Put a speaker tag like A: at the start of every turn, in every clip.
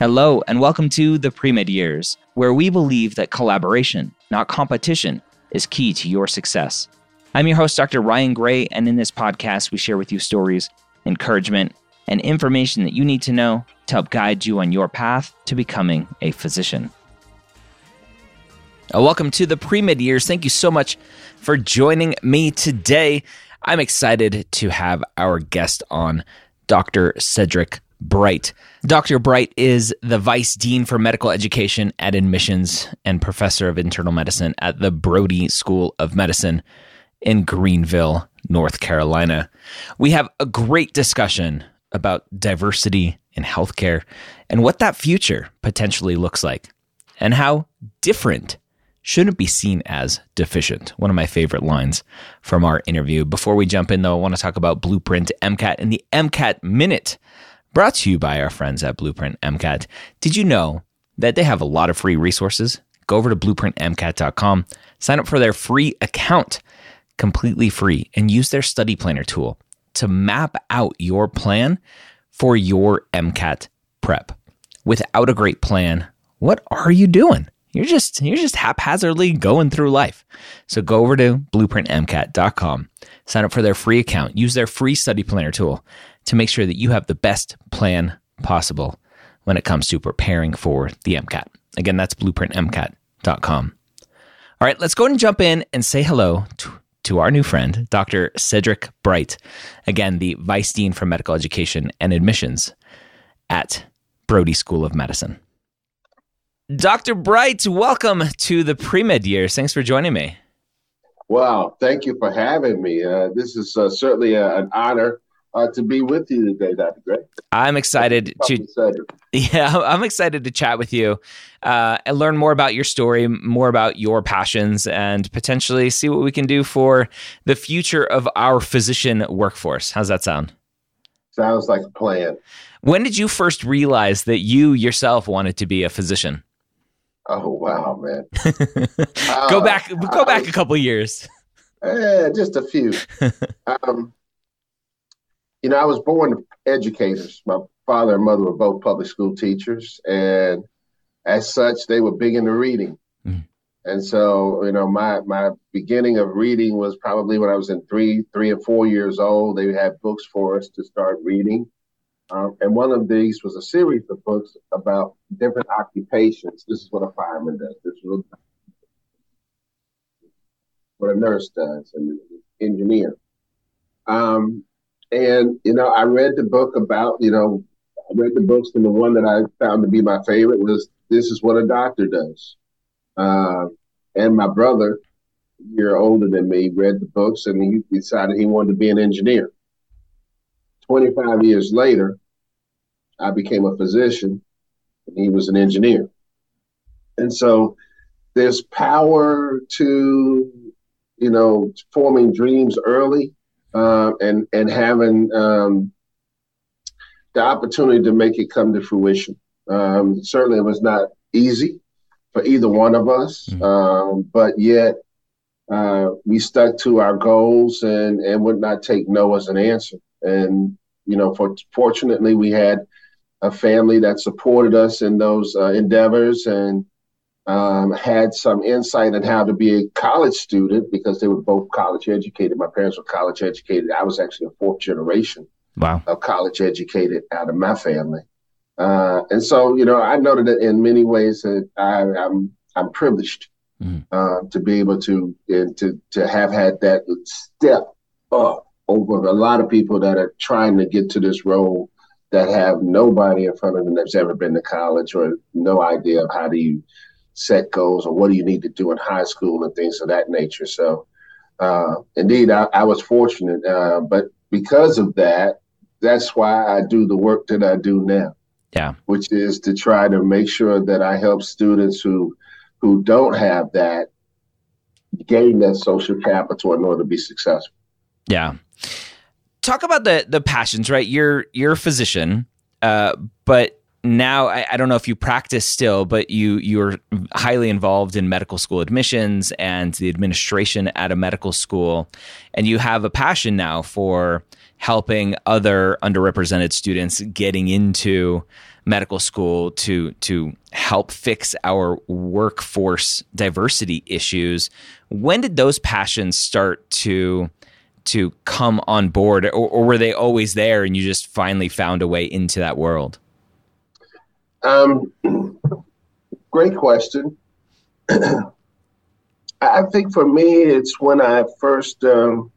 A: Hello, and welcome to the Pre-Med Years, where we believe that collaboration, not competition, is key to your success. I'm your host, Dr. Ryan Gray, and in this podcast, we share with you stories, encouragement, and information that you need to know to help guide you on your path to becoming a physician. Uh, welcome to the Pre-Med Years. Thank you so much for joining me today. I'm excited to have our guest on, Dr. Cedric Bright. Dr. Bright is the Vice Dean for Medical Education at Admissions and Professor of Internal Medicine at the Brody School of Medicine in Greenville, North Carolina. We have a great discussion about diversity in healthcare and what that future potentially looks like, and how different shouldn't be seen as deficient. One of my favorite lines from our interview. Before we jump in, though, I want to talk about Blueprint MCAT and the MCAT Minute brought to you by our friends at Blueprint MCAT. Did you know that they have a lot of free resources? Go over to blueprintmcat.com, sign up for their free account, completely free, and use their study planner tool to map out your plan for your MCAT prep. Without a great plan, what are you doing? You're just you're just haphazardly going through life. So go over to blueprintmcat.com, sign up for their free account, use their free study planner tool to make sure that you have the best plan possible when it comes to preparing for the MCAT. Again, that's blueprintmcat.com. All right, let's go and jump in and say hello to, to our new friend, Dr. Cedric Bright. Again, the Vice Dean for Medical Education and Admissions at Brody School of Medicine. Dr. Bright, welcome to the pre med years. Thanks for joining me.
B: Wow, thank you for having me. Uh, this is uh, certainly a, an honor uh, to be with you today, Dr. Gray.
A: I'm excited to, yeah, I'm excited to chat with you uh, and learn more about your story, more about your passions, and potentially see what we can do for the future of our physician workforce. How's that sound?
B: Sounds like a plan.
A: When did you first realize that you yourself wanted to be a physician?
B: Oh wow, man!
A: go uh, back, go back I, a couple years.
B: Eh, just a few. um, you know, I was born educators. My father and mother were both public school teachers, and as such, they were big into reading. Mm. And so, you know, my my beginning of reading was probably when I was in three, three or four years old. They had books for us to start reading, um, and one of these was a series of books about different occupations. This is what a fireman does. This is what a nurse does, and an engineer. Um, and, you know, I read the book about, you know, I read the books, and the one that I found to be my favorite was This is What a Doctor Does. Uh, and my brother, a year older than me, read the books and he decided he wanted to be an engineer. 25 years later, I became a physician and he was an engineer. And so there's power to, you know, forming dreams early uh, and and having um, the opportunity to make it come to fruition. Um, certainly, it was not easy for either one of us, mm-hmm. um, but yet uh, we stuck to our goals and and would not take no as an answer. And you know, for fortunately, we had a family that supported us in those uh, endeavors and um, had some insight on how to be a college student because they were both college educated. My parents were college educated. I was actually a fourth generation
A: wow.
B: of college educated out of my family. Uh, and so, you know, I noted that in many ways that I, am I'm, I'm privileged mm-hmm. uh, to be able to to to have had that step up over a lot of people that are trying to get to this role that have nobody in front of them that's ever been to college or no idea of how do you set goals or what do you need to do in high school and things of that nature. So, uh, indeed, I, I, was fortunate, uh, but because of that, that's why I do the work that I do now.
A: Yeah,
B: which is to try to make sure that I help students who who don't have that gain that social capital in order to be successful.
A: Yeah. Talk about the the passions, right? You're you're a physician, uh, but now I, I, don't know if you practice still, but you you're highly involved in medical school admissions and the administration at a medical school, and you have a passion now for helping other underrepresented students getting into medical school to to help fix our workforce diversity issues. When did those passions start to to come on board, or, or were they always there and you just finally found a way into that world?
B: Um, great question. I think for me, it's when I first, um,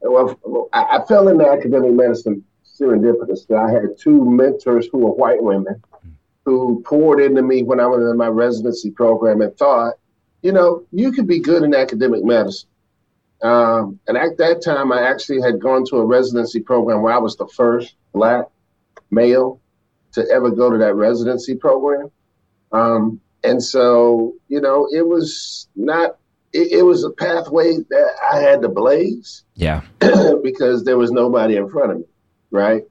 B: well, I, fell into academic medicine serendipitously. I had two mentors who were white women who poured into me when I was in my residency program and thought, you know, you could be good in academic medicine. Um, and at that time, I actually had gone to a residency program where I was the first black male to ever go to that residency program. Um, and so, you know, it was not, it, it, was a pathway that I had to blaze.
A: Yeah.
B: because there was nobody in front of me. Right.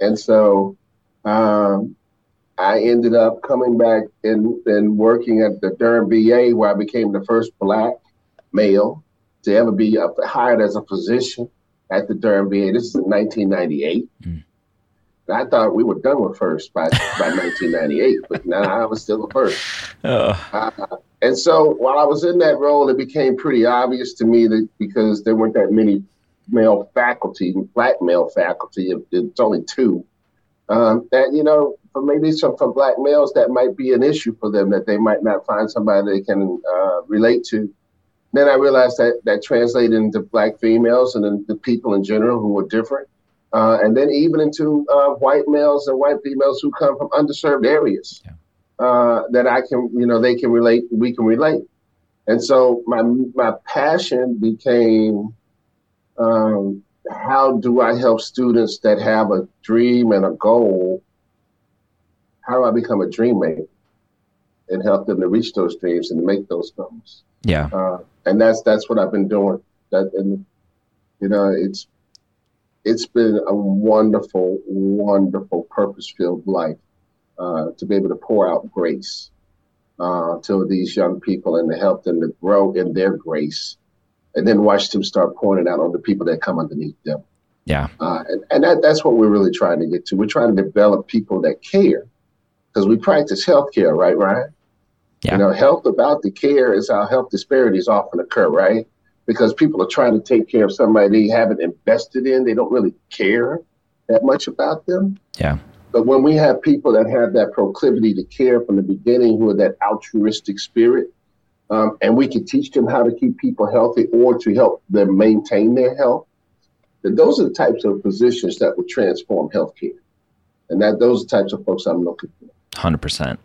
B: And so, um, I ended up coming back and, and working at the Durham VA where I became the first black male to ever be hired as a physician at the Durham VA. This is in 1998. Mm. I thought we were done with first by, by 1998, but now I was still the first. Uh, and so while I was in that role, it became pretty obvious to me that because there weren't that many male faculty, black male faculty, it's only two, um, that, you know, for maybe some for black males, that might be an issue for them, that they might not find somebody they can uh, relate to then I realized that that translated into black females and then the people in general who were different. Uh, and then even into uh, white males and white females who come from underserved areas yeah. uh, that I can, you know, they can relate, we can relate. And so my my passion became um, how do I help students that have a dream and a goal? How do I become a dream maker and help them to reach those dreams and make those goals?
A: Yeah. Uh,
B: and that's that's what I've been doing. That and you know, it's it's been a wonderful, wonderful, purpose-filled life uh, to be able to pour out grace uh, to these young people and to help them to grow in their grace, and then watch them start pouring it out on the people that come underneath them.
A: Yeah,
B: uh, and, and that, that's what we're really trying to get to. We're trying to develop people that care because we practice healthcare, right, Ryan? Yeah. You know, health about the care is how health disparities often occur, right? Because people are trying to take care of somebody they haven't invested in. They don't really care that much about them.
A: Yeah.
B: But when we have people that have that proclivity to care from the beginning, who are that altruistic spirit, um, and we can teach them how to keep people healthy or to help them maintain their health, then those are the types of positions that will transform healthcare. And that those are the types of folks I'm looking for.
A: 100%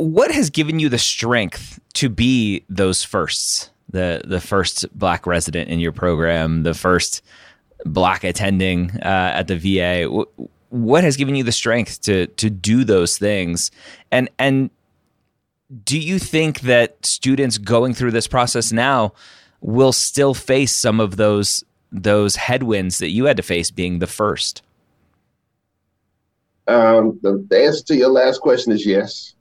A: what has given you the strength to be those firsts? The the first black resident in your program, the first black attending uh, at the VA. What has given you the strength to to do those things? And and do you think that students going through this process now will still face some of those those headwinds that you had to face being the first?
B: Um, the, the answer to your last question is yes.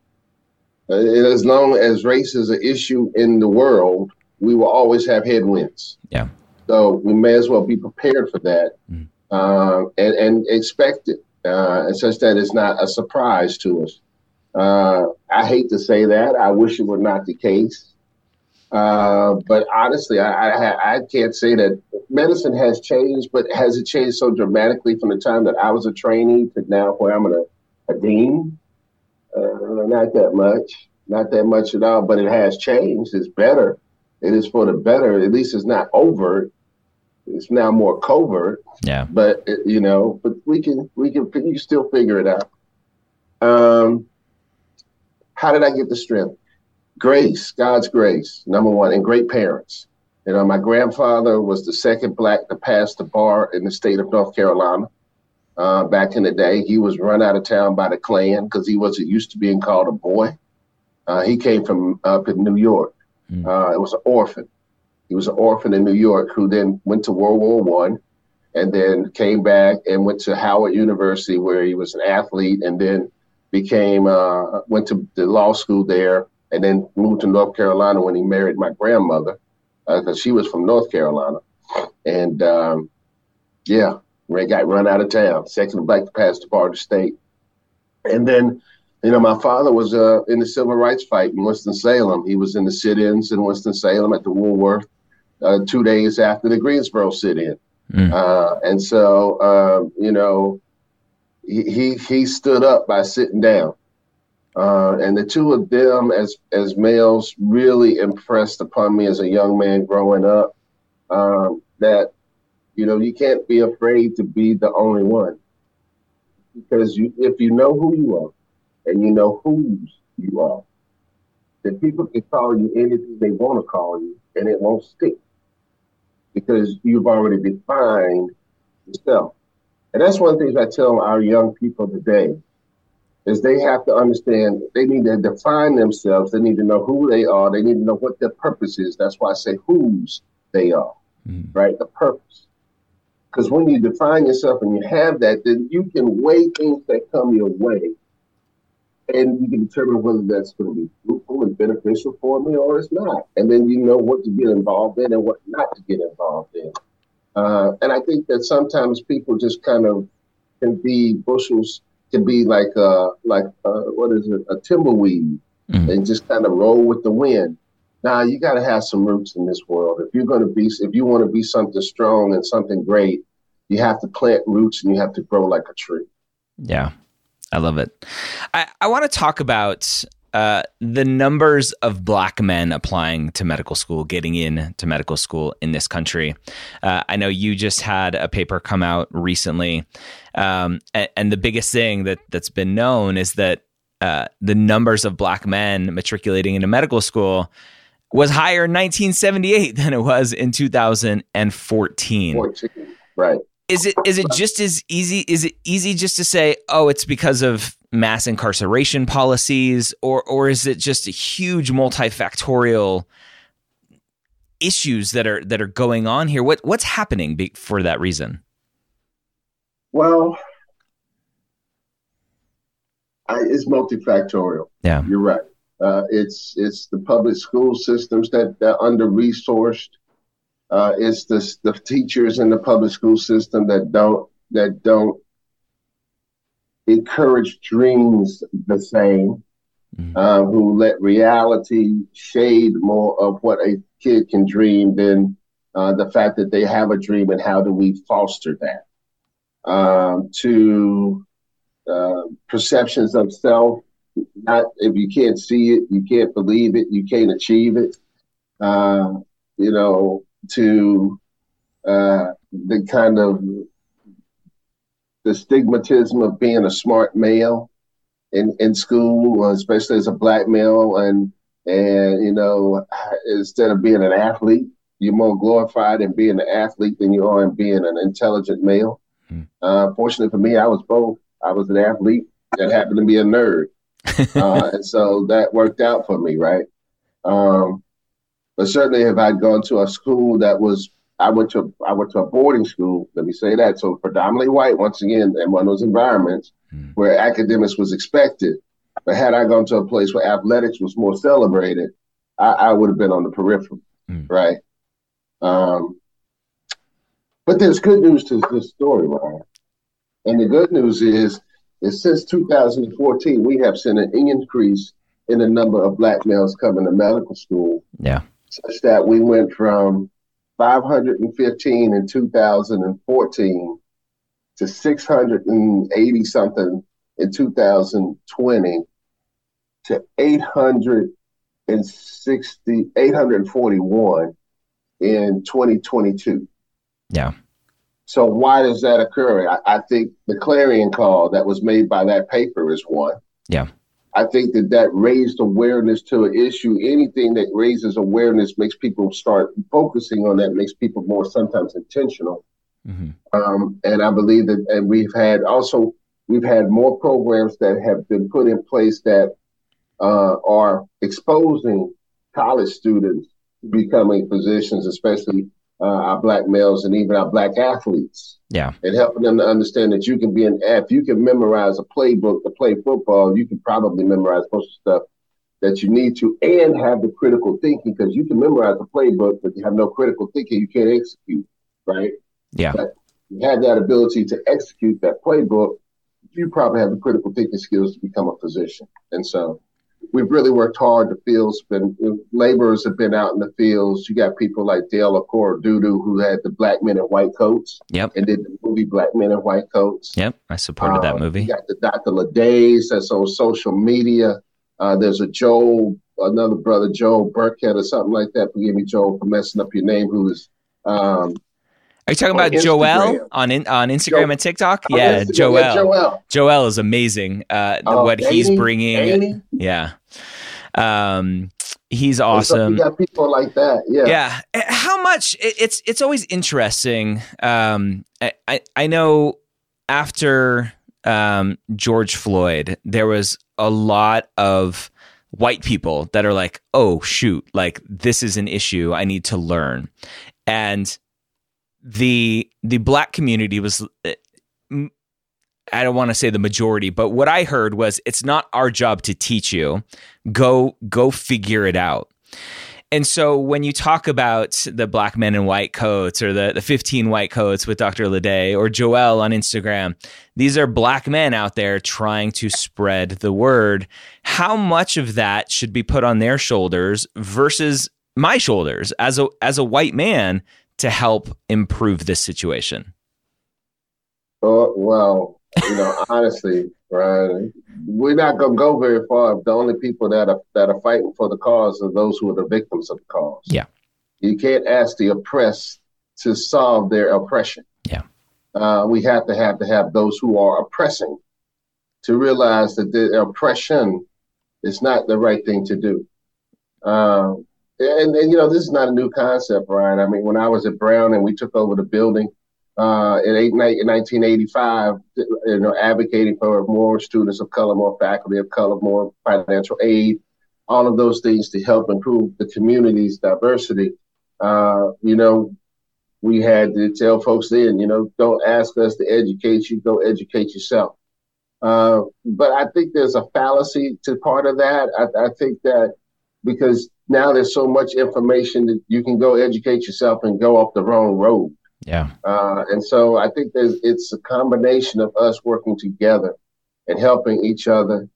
B: Uh, as long as race is an issue in the world, we will always have headwinds.
A: Yeah.
B: So we may as well be prepared for that mm. uh, and, and expect it, uh, such that it's not a surprise to us. Uh, I hate to say that. I wish it were not the case. Uh, but honestly, I, I, I can't say that medicine has changed, but has it changed so dramatically from the time that I was a trainee to now where I'm a a dean. Uh, not that much, not that much at all. But it has changed. It's better. It is for the better. At least it's not overt. It's now more covert.
A: Yeah.
B: But it, you know, but we can we can you still figure it out. Um, how did I get the strength? Grace, God's grace, number one, and great parents. You know, my grandfather was the second black to pass the bar in the state of North Carolina. Uh, back in the day, he was run out of town by the Klan because he wasn't used to being called a boy. Uh, he came from up in New York. Mm. Uh, it was an orphan. He was an orphan in New York who then went to World War One, and then came back and went to Howard University where he was an athlete, and then became uh, went to the law school there, and then moved to North Carolina when he married my grandmother because uh, she was from North Carolina, and um, yeah, Ray got run out of town, second black to pass the state, and then. You know, my father was uh, in the civil rights fight in Winston-Salem. He was in the sit-ins in Winston-Salem at the Woolworth uh, two days after the Greensboro sit-in. Mm. Uh, and so, um, you know, he, he stood up by sitting down. Uh, and the two of them, as as males, really impressed upon me as a young man growing up. Um, that you know you can't be afraid to be the only one, because you if you know who you are, and you know whose you are, then people can call you anything they want to call you, and it won't stick because you've already defined yourself. And that's one of the things I tell our young people today is they have to understand they need to define themselves. They need to know who they are. They need to know what their purpose is. That's why I say whose they are, mm-hmm. right? The purpose. Because when you define yourself and you have that, then you can weigh things that come your way and you can determine whether that's going to be fruitful and beneficial for me or it's not. And then you know what to get involved in and what not to get involved in. Uh, and I think that sometimes people just kind of can be bushels, can be like uh, like uh, what is it, a tumbleweed, mm-hmm. and just kind of roll with the wind. Now you got to have some roots in this world. If you're going to be, if you want to be something strong and something great, you have to plant roots and you have to grow like a tree.
A: Yeah, I love it. I, I want to talk about uh, the numbers of black men applying to medical school, getting in to medical school in this country. Uh, I know you just had a paper come out recently, um, and, and, the biggest thing that that's been known is that uh, the numbers of black men matriculating into medical school was higher in 1978 than it was in 2014. 14,
B: right
A: is it is it just as easy is it easy just to say oh it's because of mass incarceration policies or or is it just a huge multifactorial issues that are that are going on here? What what's happening be, for that reason?
B: Well I, it's multifactorial.
A: Yeah.
B: You're right. Uh, it's it's the public school systems that that under resourced uh, it's the the teachers in the public school system that don't that don't encourage dreams the same, mm-hmm. uh, who let reality shade more of what a kid can dream than uh, the fact that they have a dream and how do we foster that. Um, to uh, perceptions of self, not if you can't see it, you can't believe it, you can't achieve it. Uh, you know, to uh, the kind of the stigmatism of being a smart male in, in school, especially as a black male, and and you know instead of being an athlete, you're more glorified in being an athlete than you are in being an intelligent male. Hmm. Uh, fortunately for me, I was both. I was an athlete that happened to be a nerd, uh, and so that worked out for me, right? Um, but certainly, if I'd gone to a school that was, I went to, I went to a boarding school. Let me say that. So predominantly white, once again, in one of those environments mm. where academics was expected. But had I gone to a place where athletics was more celebrated, I, I would have been on the periphery, mm. right? Um, but there's good news to this story, Ryan. And the good news is, is since 2014, we have seen an increase in the number of black males coming to medical school.
A: Yeah
B: such that we went from 515 in 2014 to 680 something in 2020 to 860, 841 in 2022.
A: Yeah.
B: So why does that occur? I, I, think the clarion call that was made by that paper is one.
A: Yeah.
B: I think that that raised awareness to an issue. Anything that raises awareness makes people start focusing on that, makes people more sometimes intentional. Mm-hmm. Um, and I believe that, and we've had also we've had more programs that have been put in place that uh, are exposing college students becoming physicians, especially uh, our black males and even our black athletes.
A: Yeah.
B: And helping them to understand that you can be an if you can memorize a playbook to play football, you can probably memorize most of the stuff that you need to and have the critical thinking because you can memorize a playbook, but you have no critical thinking, you can't execute, right?
A: Yeah.
B: But you have that ability to execute that playbook, you probably have the critical thinking skills to become a physician. And so we've really worked hard. The fields been laborers have been out in the fields. You got people like Dale Okorodudu who had the Black Men in White Coats.
A: Yep.
B: And did the movie Black Men in White Coats.
A: Yep. I supported um, that movie.
B: You got the Dr. Ladays that's on social media. Uh, there's a Joel, another brother, Joel Burkhead or something like that. Forgive me, Joel, for messing up your name. Who is um,
A: are you talking about Instagram. Joel on in, on Instagram jo- and TikTok? Yeah, Joel. Yeah, Joel. Joel is amazing. Uh, uh, what he's bringing. Yeah. Um, he's awesome.
B: you got people like that. Yeah.
A: Yeah. Eh, how much? it's it's always interesting. Um, I I, I know after um, George Floyd, there was a lot of white people that are like, oh shoot, like this is an issue I need to learn, and the the black community was uh, I don't want to say the majority, but what I heard was it's not our job to teach you. Go go figure it out. And so when you talk about the black men in white coats or the, the 15 white coats with Dr. Lede or Joel on Instagram, these are black men out there trying to spread the word. How much of that should be put on their shoulders versus my shoulders as a as a white man to help improve this situation?
B: Oh, well, you know, honestly, Ryan, we're not going to go very far if the only people that are that are fighting for the cause are those who are the victims of the cause.
A: Yeah.
B: You can't ask the oppressed to solve their oppression.
A: Yeah.
B: Uh, we have to have to have those who are oppressing to realize that the oppression is not the right thing to do. Um, and, you know, this is not a new concept, Ryan. I mean, when I was at Brown and we took over the building uh, in, eight, in 1985, you know, advocating for more students of color, more faculty of color, more financial aid, all of those things to help improve the community's diversity. Uh, you know, we had to tell folks then, you know, don't ask us to educate you, go educate yourself. Uh, but I think there's a fallacy to part of that. I, I think that because now there's so much information that you can go educate yourself and go off the wrong road.
A: Yeah.
B: Uh, and so I think there's it's a combination of us working together and helping each other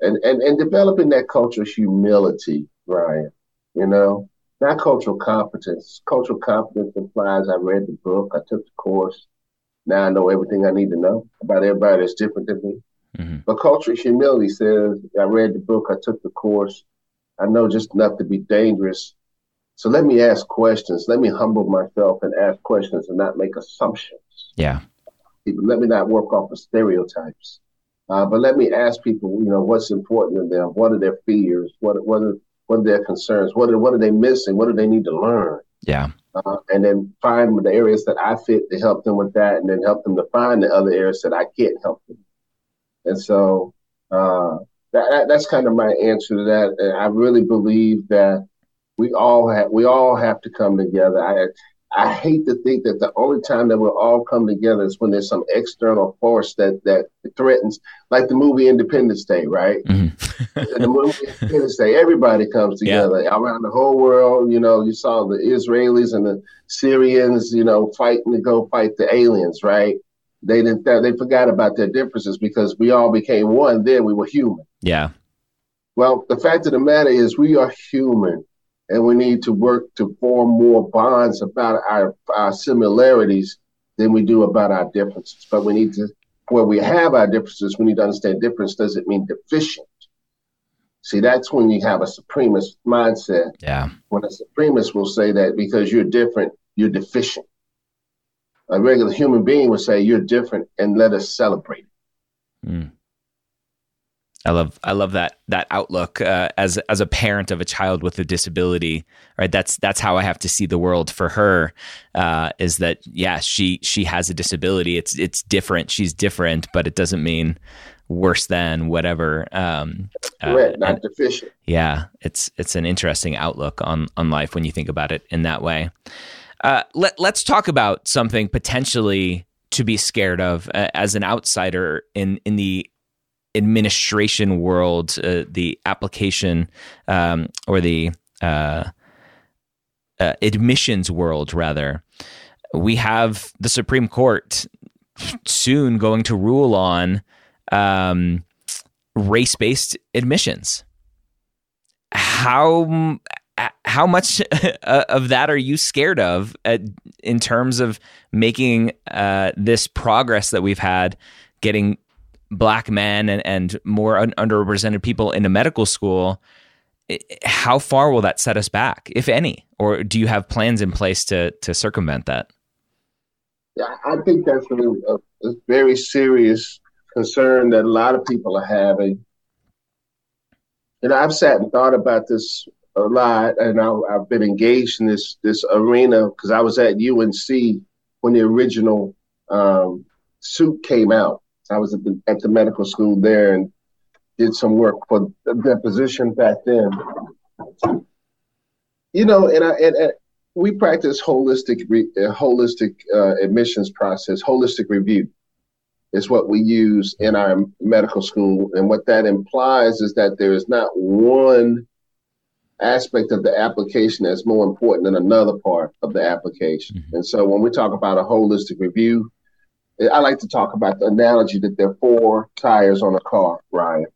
B: and, and, and developing that culture of humility, Ryan. You know, not cultural competence. Cultural competence implies I read the book, I took the course. Now I know everything I need to know about everybody that's different than me. Mm-hmm. But cultural humility says I read the book, I took the course, I know just enough to be dangerous. So let me ask questions. Let me humble myself and ask questions and not make assumptions.
A: Yeah.
B: Let me not work off of stereotypes. Uh, but let me ask people, you know, what's important to them? What are their fears? What what are what are their concerns? What are what are they missing? What do they need to learn?
A: Yeah.
B: Uh, and then find the areas that I fit to help them with that, and then help them to find the other areas that I can't help them. And so uh, that, that's kind of my answer to that. And I really believe that we all have we all have to come together. I I hate to think that the only time that we'll all come together is when there's some external force that that threatens, like the movie Independence Day, right? Mm-hmm. the movie Independence Day, everybody comes together yeah. around the whole world. You know, you saw the Israelis and the Syrians, you know, fighting to go fight the aliens, right? They didn't. They forgot about their differences because we all became one. Then we were human.
A: Yeah.
B: Well, the fact of the matter is, we are human, and we need to work to form more bonds about our, our similarities than we do about our differences. But we need to where we have our differences, we need to understand difference doesn't mean deficient. See, that's when you have a supremacist mindset.
A: Yeah.
B: When a supremacist will say that because you're different, you're deficient. A regular human being would say you're different and let us celebrate. Mm.
A: I love I love that that outlook uh, as as a parent of a child with a disability. Right, that's that's how I have to see the world for her. Uh, is that yeah she she has a disability. It's it's different. She's different, but it doesn't mean worse than whatever. Um,
B: uh, not deficient.
A: Yeah, it's it's an interesting outlook on on life when you think about it in that way. Uh, let let's talk about something potentially to be scared of uh, as an outsider in in the administration world, uh, the application um, or the uh, uh, admissions world, rather, we have the Supreme Court soon going to rule on um, race based admissions. How how much of that are you scared of at, in terms of making uh, this progress that we've had getting black men and, and more un- underrepresented people in a medical school, how far will that set us back, if any? Or do you have plans in place to to circumvent that?
B: Yeah, I think that's a, a very serious concern that a lot of people are having. And I've sat and thought about this a lot, and I, have been engaged in this this arena because I was at UNC when the original um, suit came out. I was at the, at the medical school there and did some work for the deposition back then. You know, and I and, and we practice holistic re, uh, holistic uh, admissions process, holistic review is what we use in our medical school, and what that implies is that there is not one aspect of the application that's more important than another part of the application. Mm-hmm. And so when we talk about a holistic review, I like to talk about the analogy that there are four tires on a car, Ryan.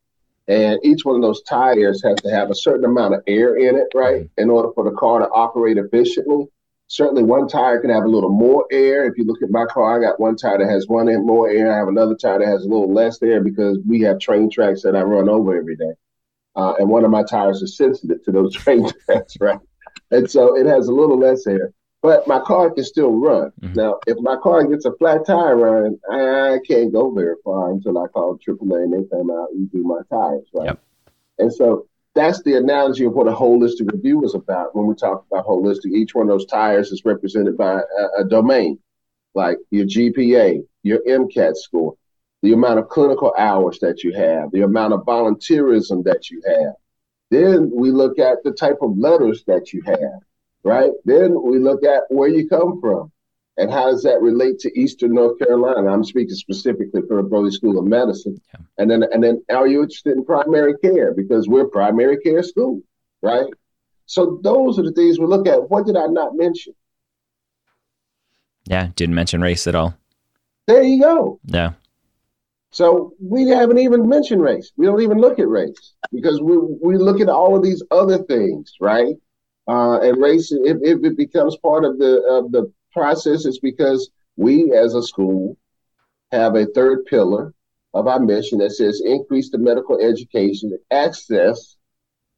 B: And each one of those tires has to have a certain amount of air in it, right? In order for the car to operate efficiently. Certainly, one tire can have a little more air. If you look at my car, I got one tire that has one more air. I have another tire that has a little less air because we have train tracks that I run over every day. Uh, and one of my tires is sensitive to those train tracks, right? And so it has a little less air but my car can still run. Mm-hmm. Now, if my car gets a flat tire run, I can't go very far until I call AAA and they come out and do my tires, right? Yep. And so that's the analogy of what a holistic review is about. When we talk about holistic, each one of those tires is represented by a, a domain, like your GPA, your MCAT score, the amount of clinical hours that you have, the amount of volunteerism that you have. Then we look at the type of letters that you have right? Then we look at where you come from and how does that relate to Eastern North Carolina? I'm speaking specifically for the Brody School of Medicine. Yeah. And then and then are you interested in primary care? Because we're primary care school, right? So those are the things we look at. What did I not mention?
A: Yeah, didn't mention race at all.
B: There you go.
A: Yeah.
B: So we haven't even mentioned race. We don't even look at race because we we look at all of these other things, right? Uh, and race, if, if it becomes part of the of the process, it's because we as a school have a third pillar of our mission that says increase the medical education access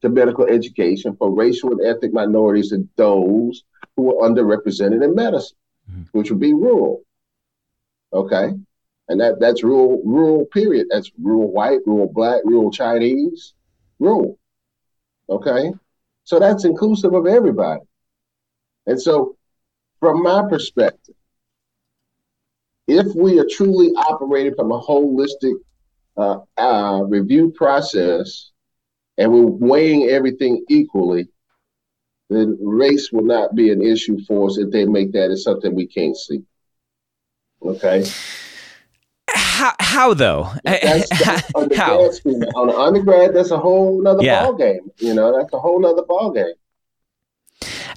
B: to medical education for racial and ethnic minorities and those who are underrepresented in medicine, mm-hmm. which would be rural. Okay. And that, that's rural, rural period. That's rural white, rural black, rural Chinese, rural. Okay. So that's inclusive of everybody. And so, from my perspective, if we are truly operating from a holistic uh, uh, review process and we're weighing everything equally, then race will not be an issue for us if they make that as something we can't see. Okay
A: how, how though? That's,
B: that's how? On the undergrad, that's a whole nother yeah. ball game. You know, that's a whole nother ball game.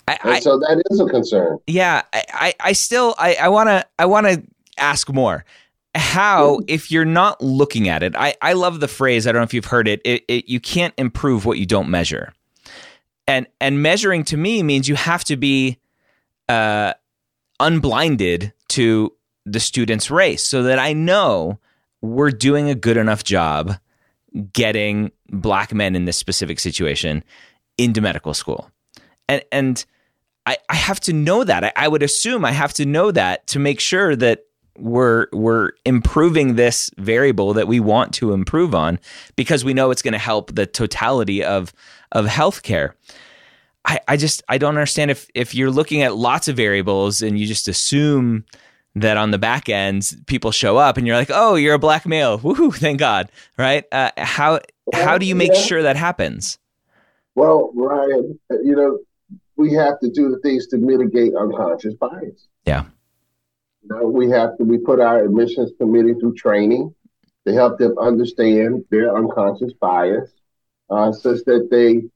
B: I, I, so that is a concern.
A: Yeah, I, I still I want to I want to ask more. How, if you're not looking at it, I, I love the phrase. I don't know if you've heard it, it, it. You can't improve what you don't measure, and and measuring to me means you have to be uh, unblinded to the student's race so that I know we're doing a good enough job getting black men in this specific situation into medical school. And and I, I have to know that. I, I would assume I have to know that to make sure that we're we're improving this variable that we want to improve on because we know it's going to help the totality of of healthcare. I, I just I don't understand if if you're looking at lots of variables and you just assume that on the back end people show up and you're like, oh, you're a black male, woohoo, thank God, right? Uh, how how do you make yeah. sure that happens?
B: Well, Ryan, you know, we have to do the things to mitigate unconscious bias.
A: Yeah.
B: You know, we have to. We put our admissions committee through training to help them understand their unconscious bias, uh, such that they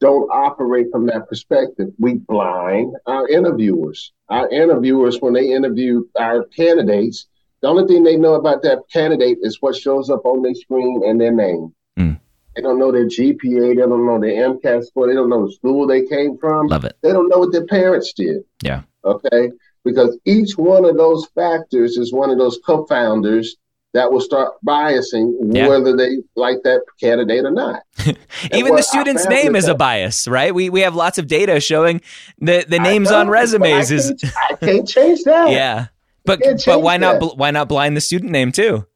B: don't operate from that perspective. We blind our interviewers. Our interviewers, when they interview our candidates, the only thing they know about that candidate is what shows up on their screen and their name. Mm. They don't know their GPA. They don't know their MCAT score. They don't know the school they came from.
A: Love it.
B: They don't know what their parents did.
A: Yeah.
B: Okay. Because each one of those factors is one of those confounders that will start biasing yeah. whether they like that candidate or not.
A: Even the student's name is, a bias, right? We we have lots of data showing the the names on resumes
B: I
A: is
B: I can't change that.
A: Yeah. But but why that. not why not blind the student name too?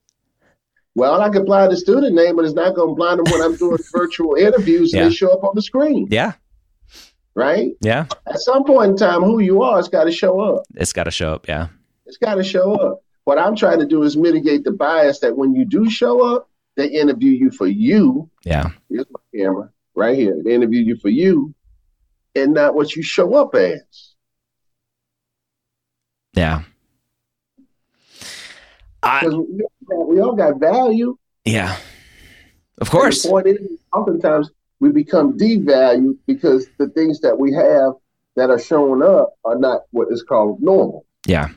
B: Well, I can blind the student name, but it's not going to blind them when I'm doing virtual interviews yeah. and they show up on the screen.
A: Yeah.
B: Right?
A: Yeah.
B: At some point in time, who you are, it's got to show up.
A: It's got to show up. Yeah.
B: It's got to show up. What I'm trying to do is mitigate the bias that when you do show up, they interview you for you.
A: Yeah.
B: Here's my camera right here. They interview you for you and not what you show up as.
A: Yeah.
B: I, we, we all got value.
A: Yeah. Of course.
B: the point is, oftentimes we become devalued because the things that we have that are showing up are not what is called normal.
A: Yeah.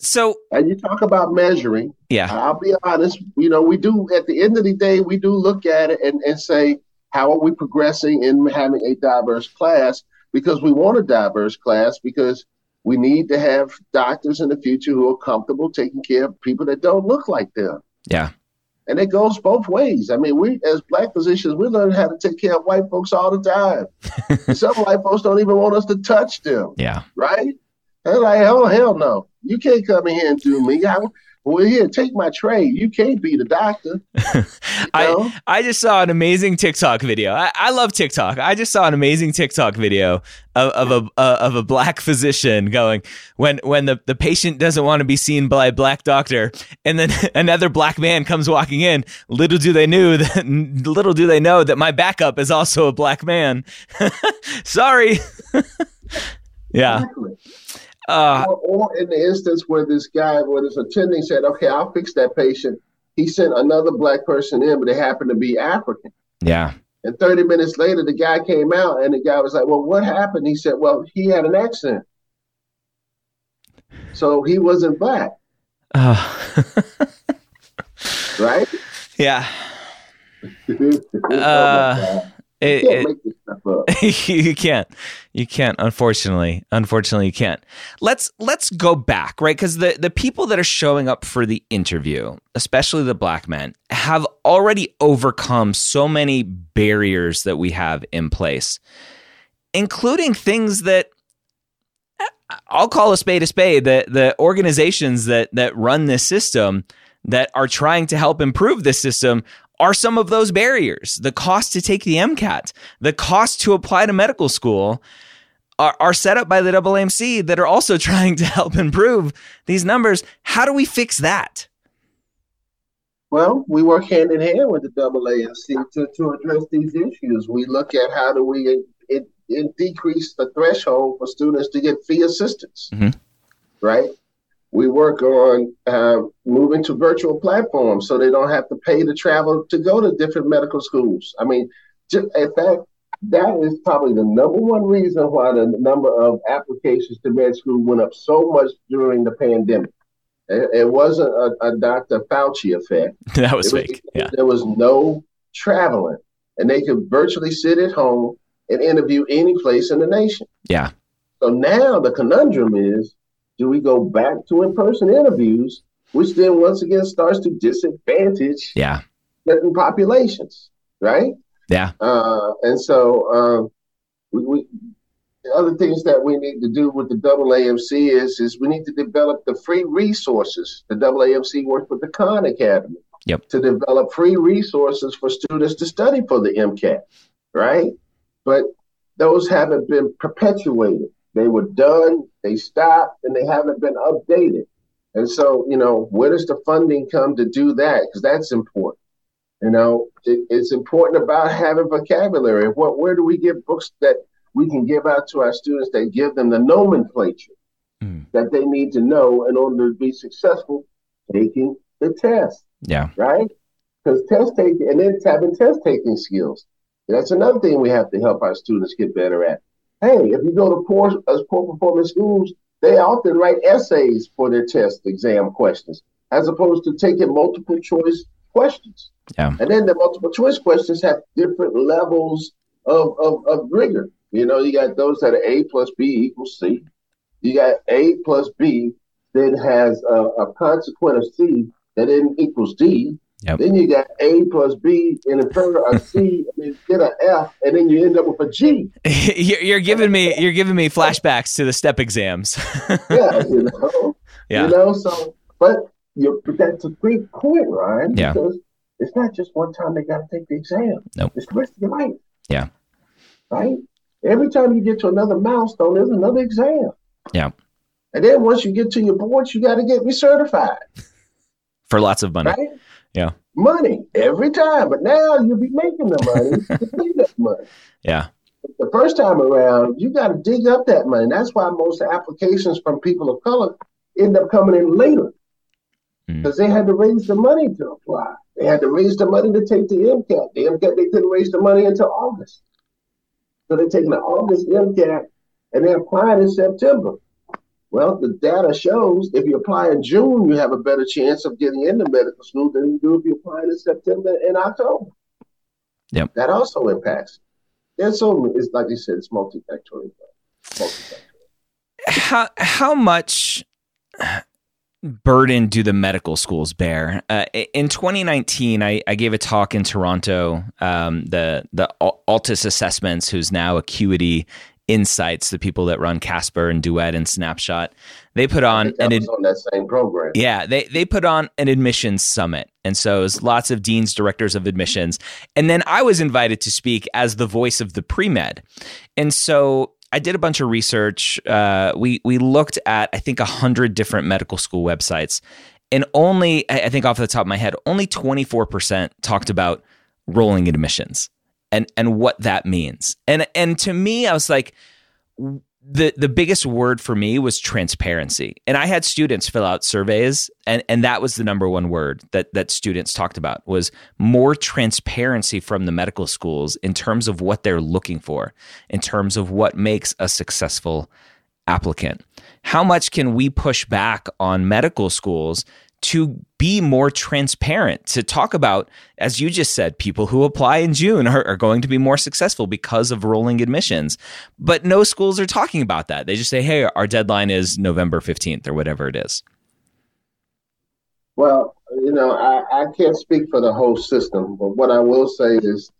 A: So,
B: and you talk about measuring.
A: Yeah.
B: I'll be honest. You know, we do at the end of the day, we do look at it and, and say, how are we progressing in having a diverse class? Because we want a diverse class because we need to have doctors in the future who are comfortable taking care of people that don't look like them.
A: Yeah.
B: And it goes both ways. I mean, we as black physicians, we learn how to take care of white folks all the time. Some white folks don't even want us to touch them.
A: Yeah.
B: Right? They're like, oh hell no. You can't come in here and do me. I, well, here, take my tray. You can't be the doctor.
A: I I just saw an amazing TikTok video. I, I love TikTok. I just saw an amazing TikTok video of, of a uh, of a black physician going when when the, the patient doesn't want to be seen by a black doctor, and then another black man comes walking in. Little do they knew that little do they know that my backup is also a black man. Sorry. yeah. Exactly.
B: Uh, or, or, in the instance where this guy, where this attending said, "Okay, I'll fix that patient," he sent another black person in, but they happened to be African.
A: Yeah.
B: And 30 minutes later, the guy came out, and the guy was like, "Well, what happened?" He said, "Well, he had an accent, so he wasn't black." Uh. right?
A: Yeah. uh, it, you, can't it, you can't. You can't. Unfortunately, unfortunately, you can't. Let's let's go back, right? Because the the people that are showing up for the interview, especially the black men, have already overcome so many barriers that we have in place, including things that eh, I'll call a spade a spade. The the organizations that that run this system that are trying to help improve this system are some of those barriers. The cost to take the MCAT, the cost to apply to medical school are, are set up by the AAMC that are also trying to help improve these numbers. How do we fix that?
B: Well, we work hand in hand with the AAMC to, to address these issues. We look at how do we it, it, it decrease the threshold for students to get fee assistance, mm-hmm. right? We work on uh, moving to virtual platforms so they don't have to pay to travel to go to different medical schools. I mean, just, in fact, that is probably the number one reason why the number of applications to med school went up so much during the pandemic. It, it wasn't a, a, Dr. Fauci effect.
A: that was, was fake. Yeah.
B: There was no traveling, and they could virtually sit at home and interview any place in the nation.
A: Yeah.
B: So now the conundrum is do we go back to in person interviews which then once again starts to disadvantage
A: yeah
B: certain populations, right?
A: Yeah.
B: Uh, and so uh, we, we the other things that we need to do with the AAMC is is we need to develop the free resources. The AAMC works with the Khan Academy
A: yep.
B: to develop free resources for students to study for the MCAT, right? But those haven't been perpetuated. They were done, they stopped, and they haven't been updated. And so, you know, where does the funding come to do that? Because that's important. You know, it, it's important about having vocabulary. What, where do we get books that we can give out to our students that give them the nomenclature mm. that they need to know in order to be successful taking the test.
A: Yeah.
B: Right? Because test taking and then having test taking skills. That's another thing we have to help our students get better at. Hey, if you go to poor, uh, poor performing schools, they often write essays for their test exam questions as opposed to taking multiple choice questions.
A: Yeah.
B: And then the multiple choice questions have different levels of, of, of rigor. You know, you got those that are A plus B equals C. You got A plus B then has a, a consequent of C that then equals D. Yep. Then you got A plus B and a C and then get an F and then you end up with a G.
A: you're giving me you're giving me flashbacks to the step exams.
B: yeah, you know. Yeah. You know, so but you that's a great point, Ryan.
A: Yeah.
B: Because it's not just one time they gotta take the exam.
A: Nope.
B: It's the rest of your life.
A: Yeah.
B: Right? Every time you get to another milestone, there's another exam.
A: Yeah.
B: And then once you get to your boards, you got to get recertified.
A: For lots of money.
B: Right?
A: Yeah.
B: Money every time. But now you'll be making the money to pay that money.
A: Yeah.
B: The first time around, you got to dig up that money. That's why most applications from people of color end up coming in later. Because mm. they had to raise the money to apply. They had to raise the money to take the MCAT. The MCAT, they couldn't raise the money until August. So they're taking the August MCAT and they're applying in September. Well, the data shows if you apply in June, you have a better chance of getting into medical school than you do if you apply in September and October.
A: Yep.
B: That also impacts. And so it's like you said, it's multifactorial. multifactorial.
A: How how much burden do the medical schools bear? Uh, in 2019, I, I, gave a talk in Toronto. Um, the the Altus Assessments, who's now Acuity Insights, the people that run Casper and Duet and Snapshot, they put on
B: an ad- on that same program.
A: Yeah, they they put on an admissions summit, and so it was lots of deans, directors of admissions, and then I was invited to speak as the voice of the pre med, and so I did a bunch of research. Uh, we we looked at I think hundred different medical school websites, and only I think off the top of my head, only twenty four percent talked about rolling admissions and and what that means. And and to me, I was like, the the biggest word for me was transparency. And I had students fill out surveys and and that was the number one word that that students talked about was more transparency from the medical schools in terms of what they're looking for, in terms of what makes a successful applicant. How much can we push back on medical schools to be more transparent, to talk about, as you just said, people who apply in June are, are, going to be more successful because of rolling admissions. But no schools are talking about that. They just say, hey, our deadline is November 15th or whatever it is.
B: Well, you know, I, I can't speak for the whole system, but what I will say is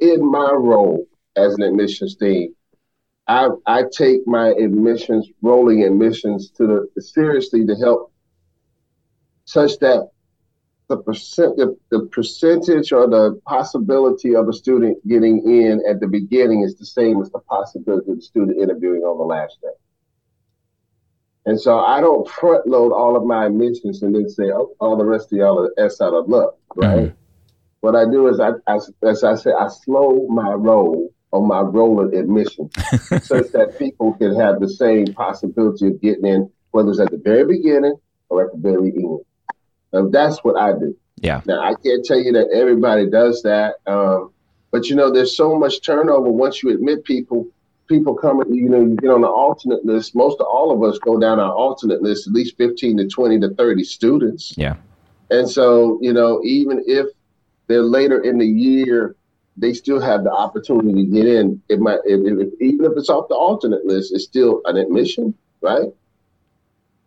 B: in my role as an admissions dean, I, I take my admissions, rolling admissions to the seriously to help such that the percent the, the percentage or the possibility of a student getting in at the beginning is the same as the possibility of the student interviewing on the last day. And so I don't front load all of my admissions and then say, oh, all the rest of y'all are S out of luck, right? Mm-hmm. What I do is, I, I, as I say, I slow my roll on my rolling admission such that people can have the same possibility of getting in, whether it's at the very beginning or at the very end. That's what I do.
A: Yeah.
B: Now I can't tell you that everybody does that, um, but you know, there's so much turnover once you admit people. People come, you know, you get on the alternate list. Most of all of us go down our alternate list, at least 15 to 20 to 30 students.
A: Yeah.
B: And so, you know, even if they're later in the year, they still have the opportunity to get in. It might, if, if, even if it's off the alternate list, it's still an admission, right?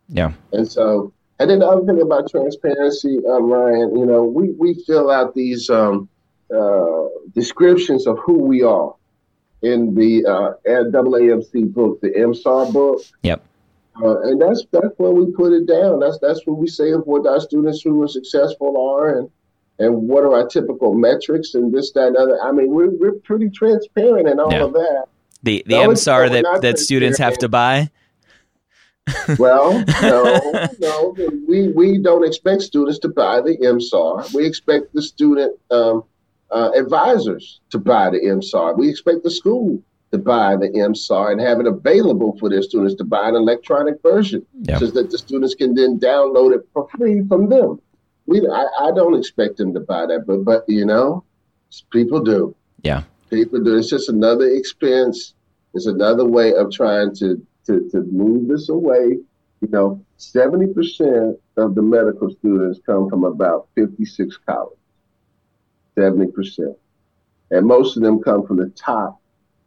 A: Yeah.
B: And so, And then the other thing about transparency, uh, Ryan, you know, we, we fill out these um, uh, descriptions of who we are in the uh, AAMC book, the MSAR book.
A: Yep.
B: Uh, and that's that's where we put it down. That's that's what we say of what our students who are successful are, and and what are our typical metrics, and this, that, and other. I mean, we're we're pretty transparent in all yeah. of that.
A: The the, the MSAR that that students have to buy.
B: Well, no, no, we we don't expect students to buy the MSAR. We expect the student um, uh, advisors to buy the MSAR. We expect the school to buy the MSAR and have it available for their students to buy an electronic version so that the students can then download it for free from them. We, I, I don't expect them to buy that, but, but you know, people do.
A: Yeah.
B: People do. It's just another expense. It's another way of trying to, to, to move this away. You know, 70% of the medical students come from about 56 colleges. 70%. And most of them come from the top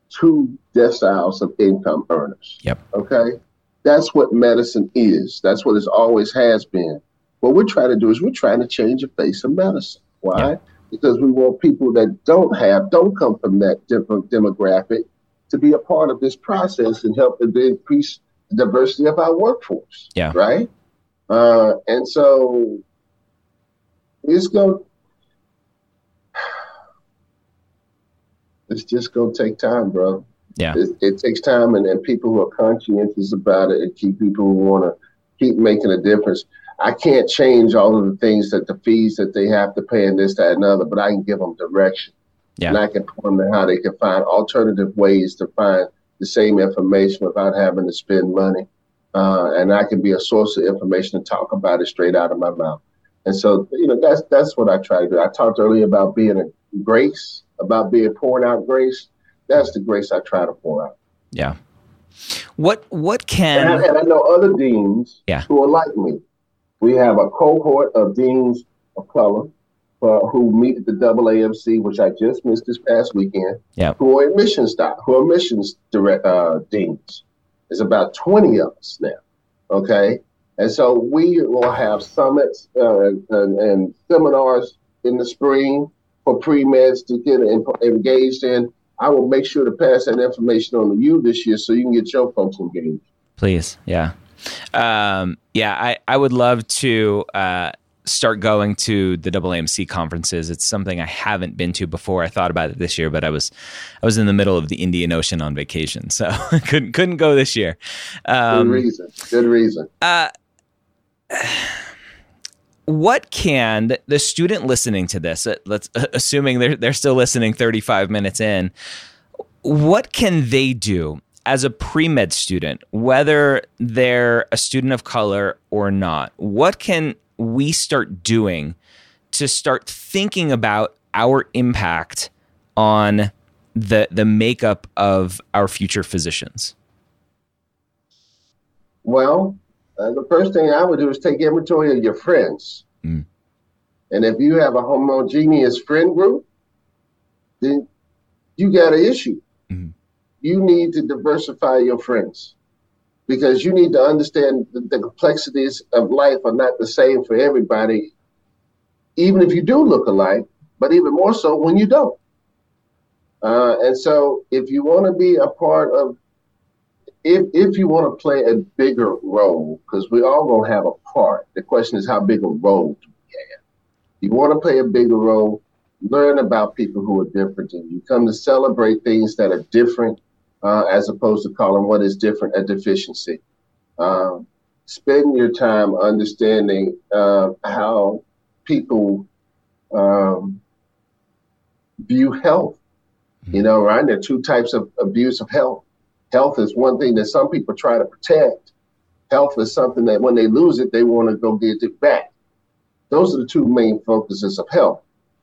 B: two deciles of income earners.
A: Yep.
B: Okay. That's what medicine is. That's what it always has been. What we're trying to do is we're trying to change the face of medicine. Why? Yep. Because we want people that don't have, don't come from that different demographic to be a part of this process and help to increase the diversity of our workforce.
A: Yeah.
B: Right. Uh, and so it's going it's just gonna take time, bro.
A: Yeah,
B: it, it takes time, and, and people who are conscientious about it, and keep people who want to keep making a difference. I can't change all of the things that the fees that they have to pay and this, that, and other, but I can give them direction.
A: Yeah.
B: And I can point them how they can find alternative ways to find the same information without having to spend money. Uh, and I can be a source of information and talk about it straight out of my mouth. And so, you know, that's that's what I try to do. I talked earlier about being a grace about being pouring out grace, that's the grace I try to pour out.
A: Yeah. What what can
B: and I, and I know other deans
A: yeah.
B: who are like me. We have a cohort of deans of color uh, who meet at the AAMC, which I just missed this past weekend.
A: Yeah.
B: Who are admissions doc, who are admissions direct uh, deans. There's about 20 of us now. Okay. And so we will have summits uh, and, and seminars in the spring for pre-meds to get engaged in, I will make sure to pass that information on to you this year so you can get your folks engaged.
A: Please, yeah. Um, yeah, I, I would love to uh, start going to the AAMC conferences. It's something I haven't been to before. I thought about it this year, but I was I was in the middle of the Indian Ocean on vacation, so couldn't couldn't go this year.
B: Um, Good reason. Good reason. Uh,
A: what can the student listening to this uh, let's uh, assuming they're they're still listening 35 minutes in what can they do as a pre-med student whether they're a student of color or not what can we start doing to start thinking about our impact on the the makeup of our future physicians
B: well uh, the first thing I would do is take inventory of your friends. Mm. And if you have a homogeneous friend group, then you got an issue. Mm. You need to diversify your friends because you need to understand the, the complexities of life are not the same for everybody, even if you do look alike, but even more so when you don't. Uh, and so, if you want to be a part of if if you want to play a bigger role, because we all gonna have a part. The question is how big a role do we have? You want to play a bigger role, learn about people who are different than you. Come to celebrate things that are different, uh, as opposed to calling what is different a deficiency. Um, spend your time understanding uh, how people um, view health. You know, right? There are two types of abuse of health Health is one thing that some people try to protect. Health is something that when they lose it, they want to go get it back. Those are the two main focuses of health.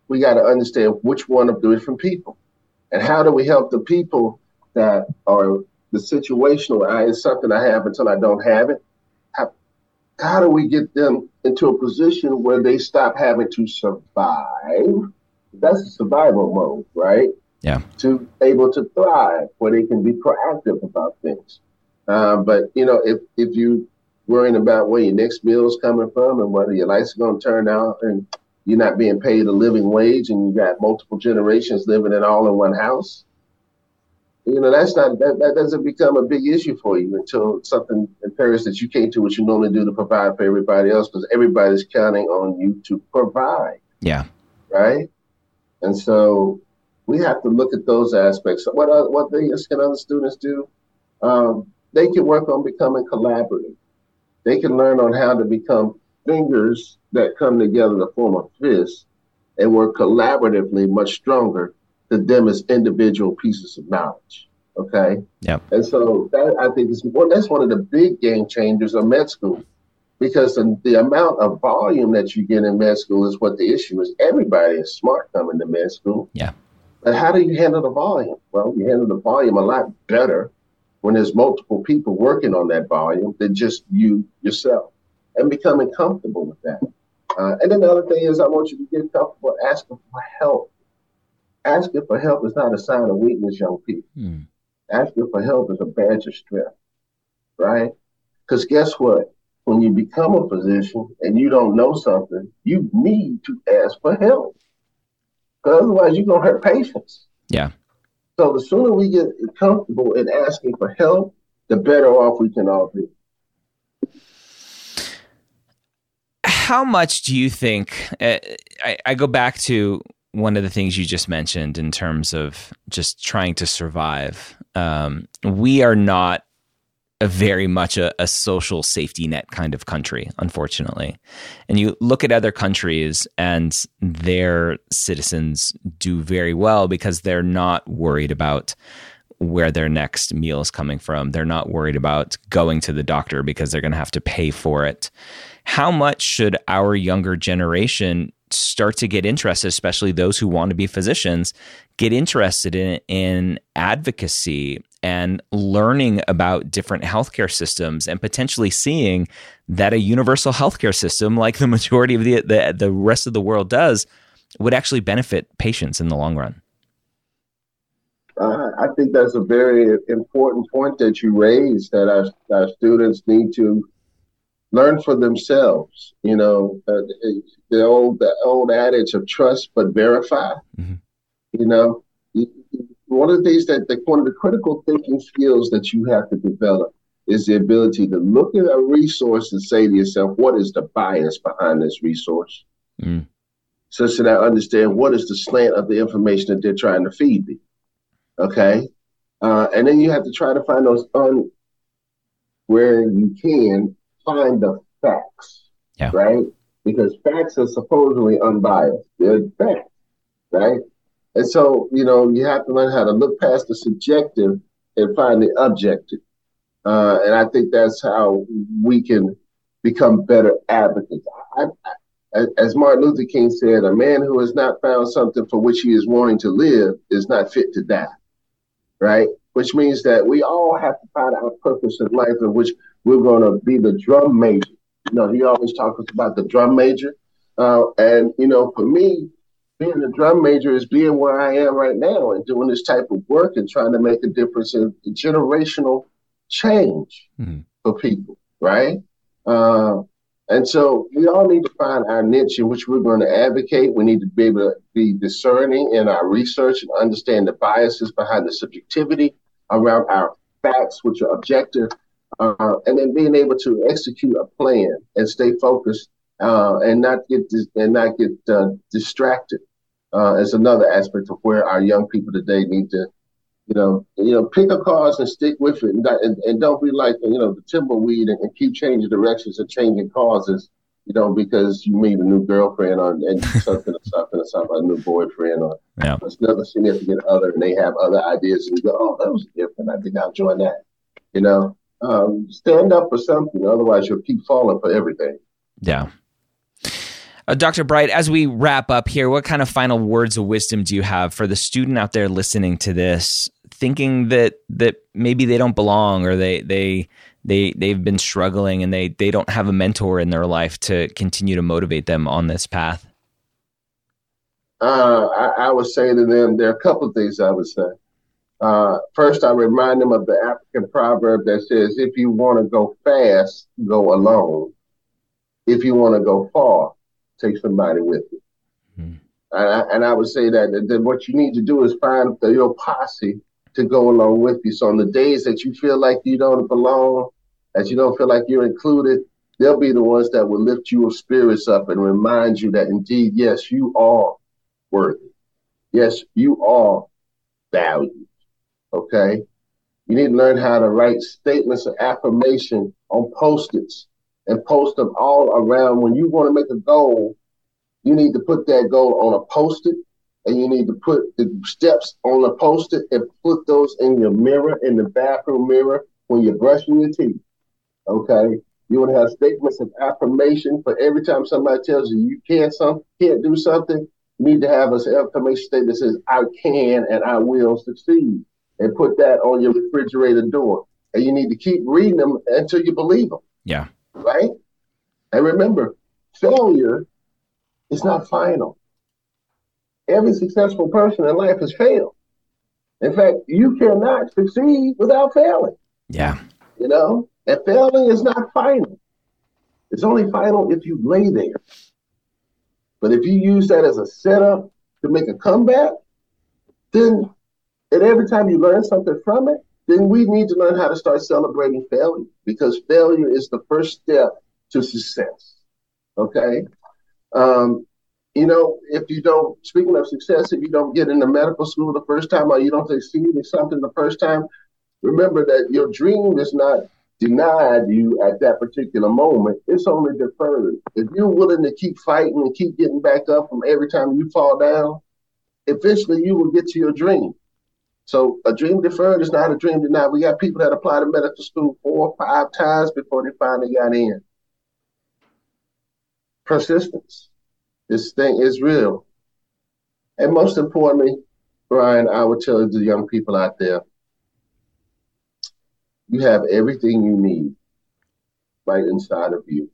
B: We got to understand which one of the different people. And how do we help the people that are the situational I is something I have until I don't have it? How, how do we get them into a position where they stop having to survive? That's a survival mode, right?
A: yeah.
B: to able to thrive, where they can be proactive about things. Uh, but you know, if if you worrying about where your next bill is coming from and whether your lights are going to turn out and you're not being paid a living wage and you got multiple generations living in all in one house. You know, that's not that, that doesn't become a big issue for you until something occurs that you can't do what you normally do to provide for everybody else because everybody's counting on you to provide.
A: Yeah.
B: Right. And so we have to look at those aspects. What other, what things can other students do? Um, they can work on becoming collaborative. They can learn on how to become fingers that come together to form a fist and work collaboratively much stronger than them as individual pieces of knowledge. Okay.
A: Yeah.
B: And so that I think is well, that's one of the big game changers of med school because the, the, amount of volume that you get in med school is what the issue is. Everybody is smart coming to med school.
A: Yeah.
B: But how do you handle the volume? Well, you handle the volume a lot better when there's multiple people working on that volume than just you yourself and becoming comfortable with that. Uh, and then the other thing is, I want you to get comfortable asking for help. Asking for help is not a sign of weakness, young people. Hmm. Asking for help is a badge of strength, right? Because guess what? When you become a physician and you don't know something, you need to ask for help. Because otherwise, you're going to hurt patients.
A: Yeah.
B: So the sooner we get comfortable in asking for help, the better off we can all be.
A: How much do you think? Uh, I, I go back to one of the things you just mentioned in terms of just trying to survive. Um, we are not a very much a, a, social safety net kind of country, unfortunately. And you look at other countries and their citizens do very well because they're not worried about where their next meal is coming from. They're not worried about going to the doctor because they're going to have to pay for it. How much should our younger generation start to get interested, especially those who want to be physicians, get interested in, in advocacy and learning about different healthcare systems and potentially seeing that a universal healthcare system, like the majority of the, the, the rest of the world does, would actually benefit patients in the long run.
B: Uh, I think that's a very important point that you raised that our, our students need to learn for themselves. You know, uh, the old the old adage of trust but verify. Mm-hmm. You know, one of the things that the, one of the critical thinking skills that you have to develop is the ability to look at a resource and say to yourself, what is the bias behind this resource? Mm. Such that I understand what is the slant of the information that they're trying to feed me. Okay. Uh, and then you have to try to find those un where you can find the facts. Yeah. Right? Because facts are supposedly unbiased. They're facts, right? And so, you know, you have to learn how to look past the subjective and find the objective. Uh, and I think that's how we can become better advocates. I, I, as Martin Luther King said, a man who has not found something for which he is wanting to live is not fit to die, right? Which means that we all have to find our purpose in life in which we're going to be the drum major. You know, he always talks about the drum major. Uh, and, you know, for me, being a drum major is being where I am right now and doing this type of work and trying to make a difference in generational change mm-hmm. for people, right? Uh, and so we all need to find our niche in which we're going to advocate. We need to be able to be discerning in our research and understand the biases behind the subjectivity around our facts, which are objective, uh, and then being able to execute a plan and stay focused uh, and not get dis- and not get uh, distracted uh, is another aspect of where our young people today need to, you know, you know, pick a cause and stick with it, and, and, and don't be like you know the tumbleweed and, and, keep changing directions and changing causes, you know, because you meet a new girlfriend or and something or something or something, a new boyfriend or yeah. another significant other, and they have other ideas, and you go, oh, that was different. I think I'll join that. You know, um, stand up for something, otherwise you'll keep falling for everything.
A: Yeah. Uh, Dr. Bright, as we wrap up here, what kind of final words of wisdom do you have for the student out there listening to this, thinking that that maybe they don't belong or they they they they've been struggling and they they don't have a mentor in their life to continue to motivate them on this path?
B: Uh, I, I would say to them, there are a couple of things I would say. Uh, first, I remind them of the African proverb that says, if you want to go fast, go alone. If you want to go far, take somebody with you. Mm-hmm. And, I, and I would say that, that what you need to do is find the, your posse to go along with you. So on the days that you feel like you don't belong, that you don't feel like you're included, they'll be the ones that will lift your spirits up and remind you that indeed, yes, you are worthy. Yes, you are valued. Okay. You need to learn how to write statements of affirmation on post-its and post them all around. When you want to make a goal, you need to put that goal on a post-it and you need to put the steps on a post-it and put those in your mirror, in the bathroom mirror when you're brushing your teeth. Okay. You want to have statements of affirmation for every time somebody tells you you can't some can't do something. You need to have an affirmation statement that says I can and I will succeed and put that on your refrigerator door. And you need to keep reading them until you believe them.
A: Yeah.
B: Right? And remember, failure is not final. Every successful person in life has failed. In fact, you cannot succeed without failing.
A: Yeah.
B: You know, and failing is not final. It's only final if you lay there. But if you use that as a setup to make a comeback, then and every time you learn something from it, then we need to learn how to start celebrating failure because failure is the first step to success. Okay. Um, you know, if you don't, speaking of success, if you don't get into medical school the first time or you don't succeed in something the first time, remember that your dream is not denied you at that particular moment. It's only deferred. If you're willing to keep fighting and keep getting back up from every time you fall down, eventually you will get to your dream. So a dream deferred is not a dream denied. We got people that apply to medical school four or five times before they finally got in. Persistence. This thing is real. And most importantly, Brian, I would tell the young people out there, you have everything you need right inside of you.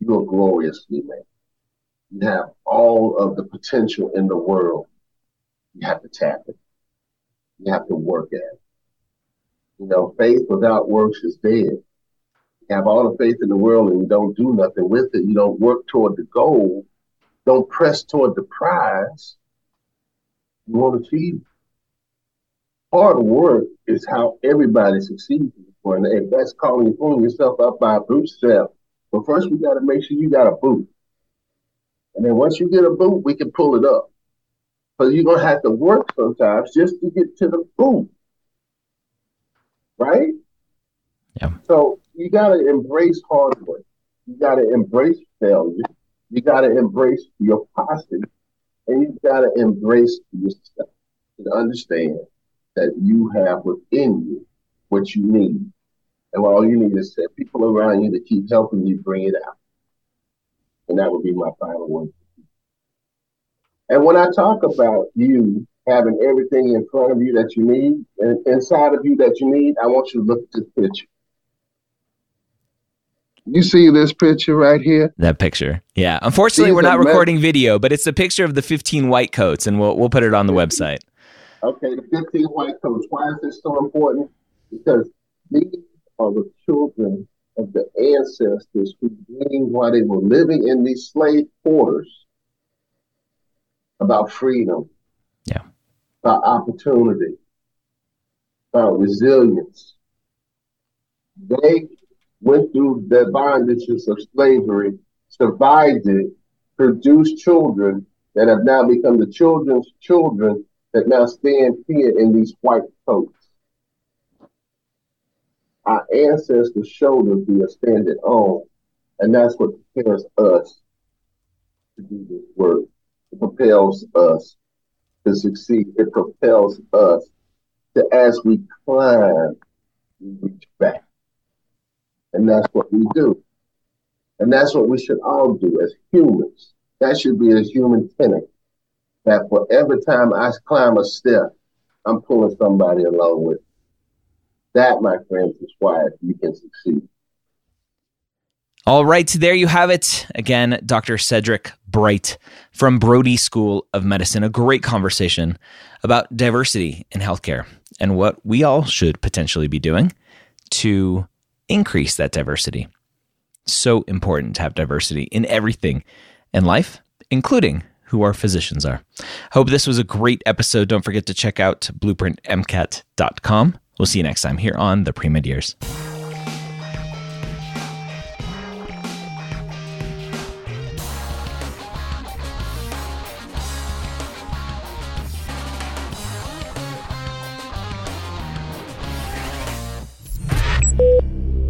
B: You are gloriously made. You have all of the potential in the world. You have to tap it. You have to work at it. You know, faith without works is dead. You have all the faith in the world and you don't do nothing with it. You don't work toward the goal. Don't press toward the prize. You won't achieve. Hard work is how everybody succeeds. And if that's calling you pulling yourself up by a bootstrap, but first we got to make sure you got a boot. And then once you get a boot, we can pull it up. Because you're going to have to work sometimes just to get to the boot. Right?
A: Yeah.
B: So you got to embrace hard work. You got to embrace failure. You got to embrace your posse. And you got to embrace yourself and understand that you have within you what you need. And all you need is set people around you to keep helping you bring it out. And that would be my final one. And when I talk about you having everything in front of you that you need and inside of you that you need, I want you to look at this picture. You see this picture right here?
A: That picture. Yeah. Unfortunately, we're not recording video, but it's a picture of the 15 white coats, and we'll, we'll put it on the website.
B: Okay, the 15 white coats. Why is this so important? Because these are the children of the ancestors who dreamed while they were living in these slave quarters about freedom,
A: yeah,
B: about opportunity, about resilience. They went through the bondages of slavery, survived it, produced children that have now become the children's children that now stand here in these white coats. Our ancestors' shoulders we are standing on, and that's what prepares us to do this work. It propels us to succeed. It propels us to, as we climb, reach back. And that's what we do. And that's what we should all do as humans. That should be a human tenet. That for every time I climb a step, I'm pulling somebody along with. That, my friends, is why you can succeed.
A: All right, there you have it. Again, Dr. Cedric Bright from Brody School of Medicine. A great conversation about diversity in healthcare and what we all should potentially be doing to increase that diversity. So important to have diversity in everything in life, including who our physicians are. Hope this was a great episode. Don't forget to check out blueprintmcat.com. We'll see you next time here on the Pre Med Years.